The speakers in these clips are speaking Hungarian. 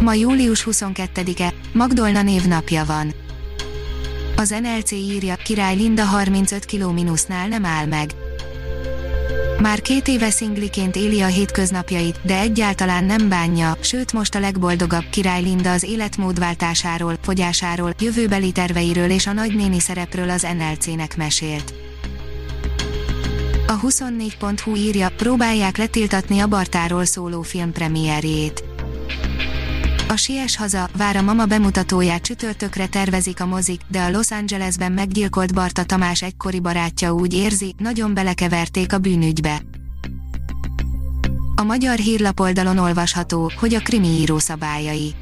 Ma július 22-e, Magdolna névnapja van. Az NLC írja, király Linda 35 kg mínusznál nem áll meg. Már két éve szingliként éli a hétköznapjait, de egyáltalán nem bánja, sőt most a legboldogabb király Linda az életmódváltásáról, fogyásáról, jövőbeli terveiről és a nagynéni szerepről az NLC-nek mesélt. A 24.hu írja, próbálják letiltatni a Bartáról szóló film premierjét. A Sies haza, vár a mama bemutatóját csütörtökre tervezik a mozik, de a Los Angelesben meggyilkolt Barta Tamás egykori barátja úgy érzi, nagyon belekeverték a bűnügybe. A magyar hírlapoldalon olvasható, hogy a krimi író szabályai.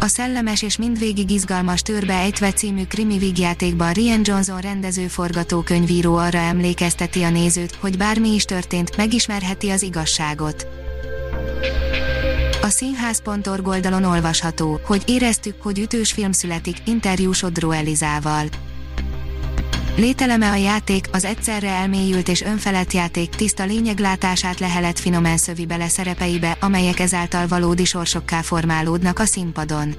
A szellemes és mindvégig izgalmas Törbe ejtve című krimi vígjátékban Rian Johnson rendező forgatókönyvíró arra emlékezteti a nézőt, hogy bármi is történt, megismerheti az igazságot. A színház.org oldalon olvasható, hogy éreztük, hogy ütős film születik, interjú Sodró Elizával. Lételeme a játék, az egyszerre elmélyült és önfelett játék tiszta lényeglátását lehelet finomen szövi bele szerepeibe, amelyek ezáltal valódi sorsokká formálódnak a színpadon.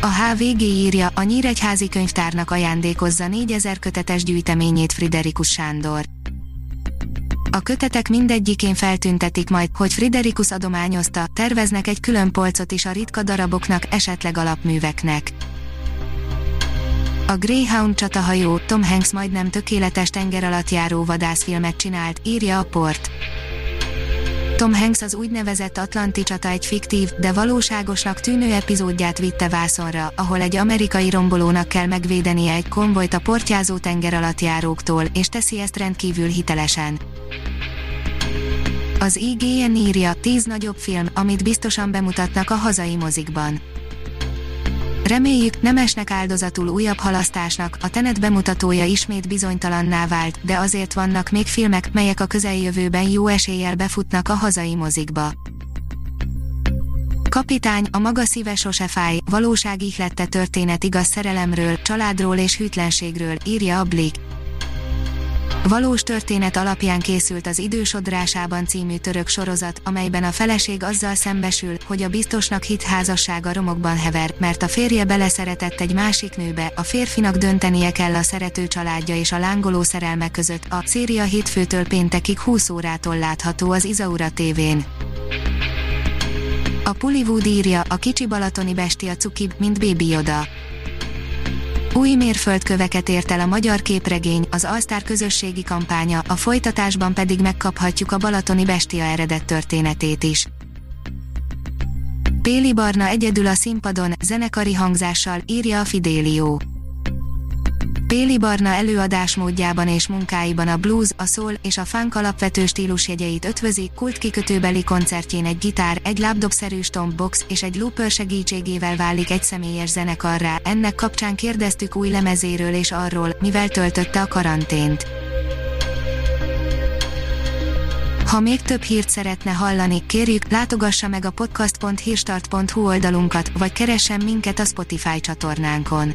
A HVG írja, a Nyíregyházi könyvtárnak ajándékozza 4000 kötetes gyűjteményét Friderikus Sándor. A kötetek mindegyikén feltüntetik majd, hogy Friderikus adományozta, terveznek egy külön polcot is a ritka daraboknak, esetleg alapműveknek. A Greyhound csatahajó, Tom Hanks majdnem tökéletes tenger alatt járó vadászfilmet csinált, írja a port. Tom Hanks az úgynevezett Atlanti csata egy fiktív, de valóságosnak tűnő epizódját vitte vászonra, ahol egy amerikai rombolónak kell megvédenie egy konvojt a portyázó tenger alatt járóktól, és teszi ezt rendkívül hitelesen. Az IGN írja, 10 nagyobb film, amit biztosan bemutatnak a hazai mozikban. Reméljük, nem esnek áldozatul újabb halasztásnak, a Tenet bemutatója ismét bizonytalanná vált, de azért vannak még filmek, melyek a közeljövőben jó eséllyel befutnak a hazai mozikba. Kapitány, a maga szíve sose fáj, valóságíhlette történet igaz szerelemről, családról és hűtlenségről, írja a Blick. Valós történet alapján készült az Idősodrásában című török sorozat, amelyben a feleség azzal szembesül, hogy a biztosnak hit házassága romokban hever, mert a férje beleszeretett egy másik nőbe, a férfinak döntenie kell a szerető családja és a lángoló szerelme között. A széria hétfőtől péntekig 20 órától látható az Izaura tévén. A Pullywood írja, a kicsi balatoni bestia cuki, mint Baby Yoda. Új mérföldköveket ért el a magyar képregény, az Alsztár közösségi kampánya, a folytatásban pedig megkaphatjuk a Balatoni Bestia eredet történetét is. Péli Barna egyedül a színpadon, zenekari hangzással, írja a Fidélió. Péli Barna előadásmódjában és munkáiban a blues, a soul és a funk alapvető stílusjegyeit ötvözi, kultkikötőbeli koncertjén egy gitár, egy lábdobszerű stompbox és egy looper segítségével válik egy személyes zenekarrá. Ennek kapcsán kérdeztük új lemezéről és arról, mivel töltötte a karantént. Ha még több hírt szeretne hallani, kérjük, látogassa meg a podcast.hírstart.hu oldalunkat, vagy keressen minket a Spotify csatornánkon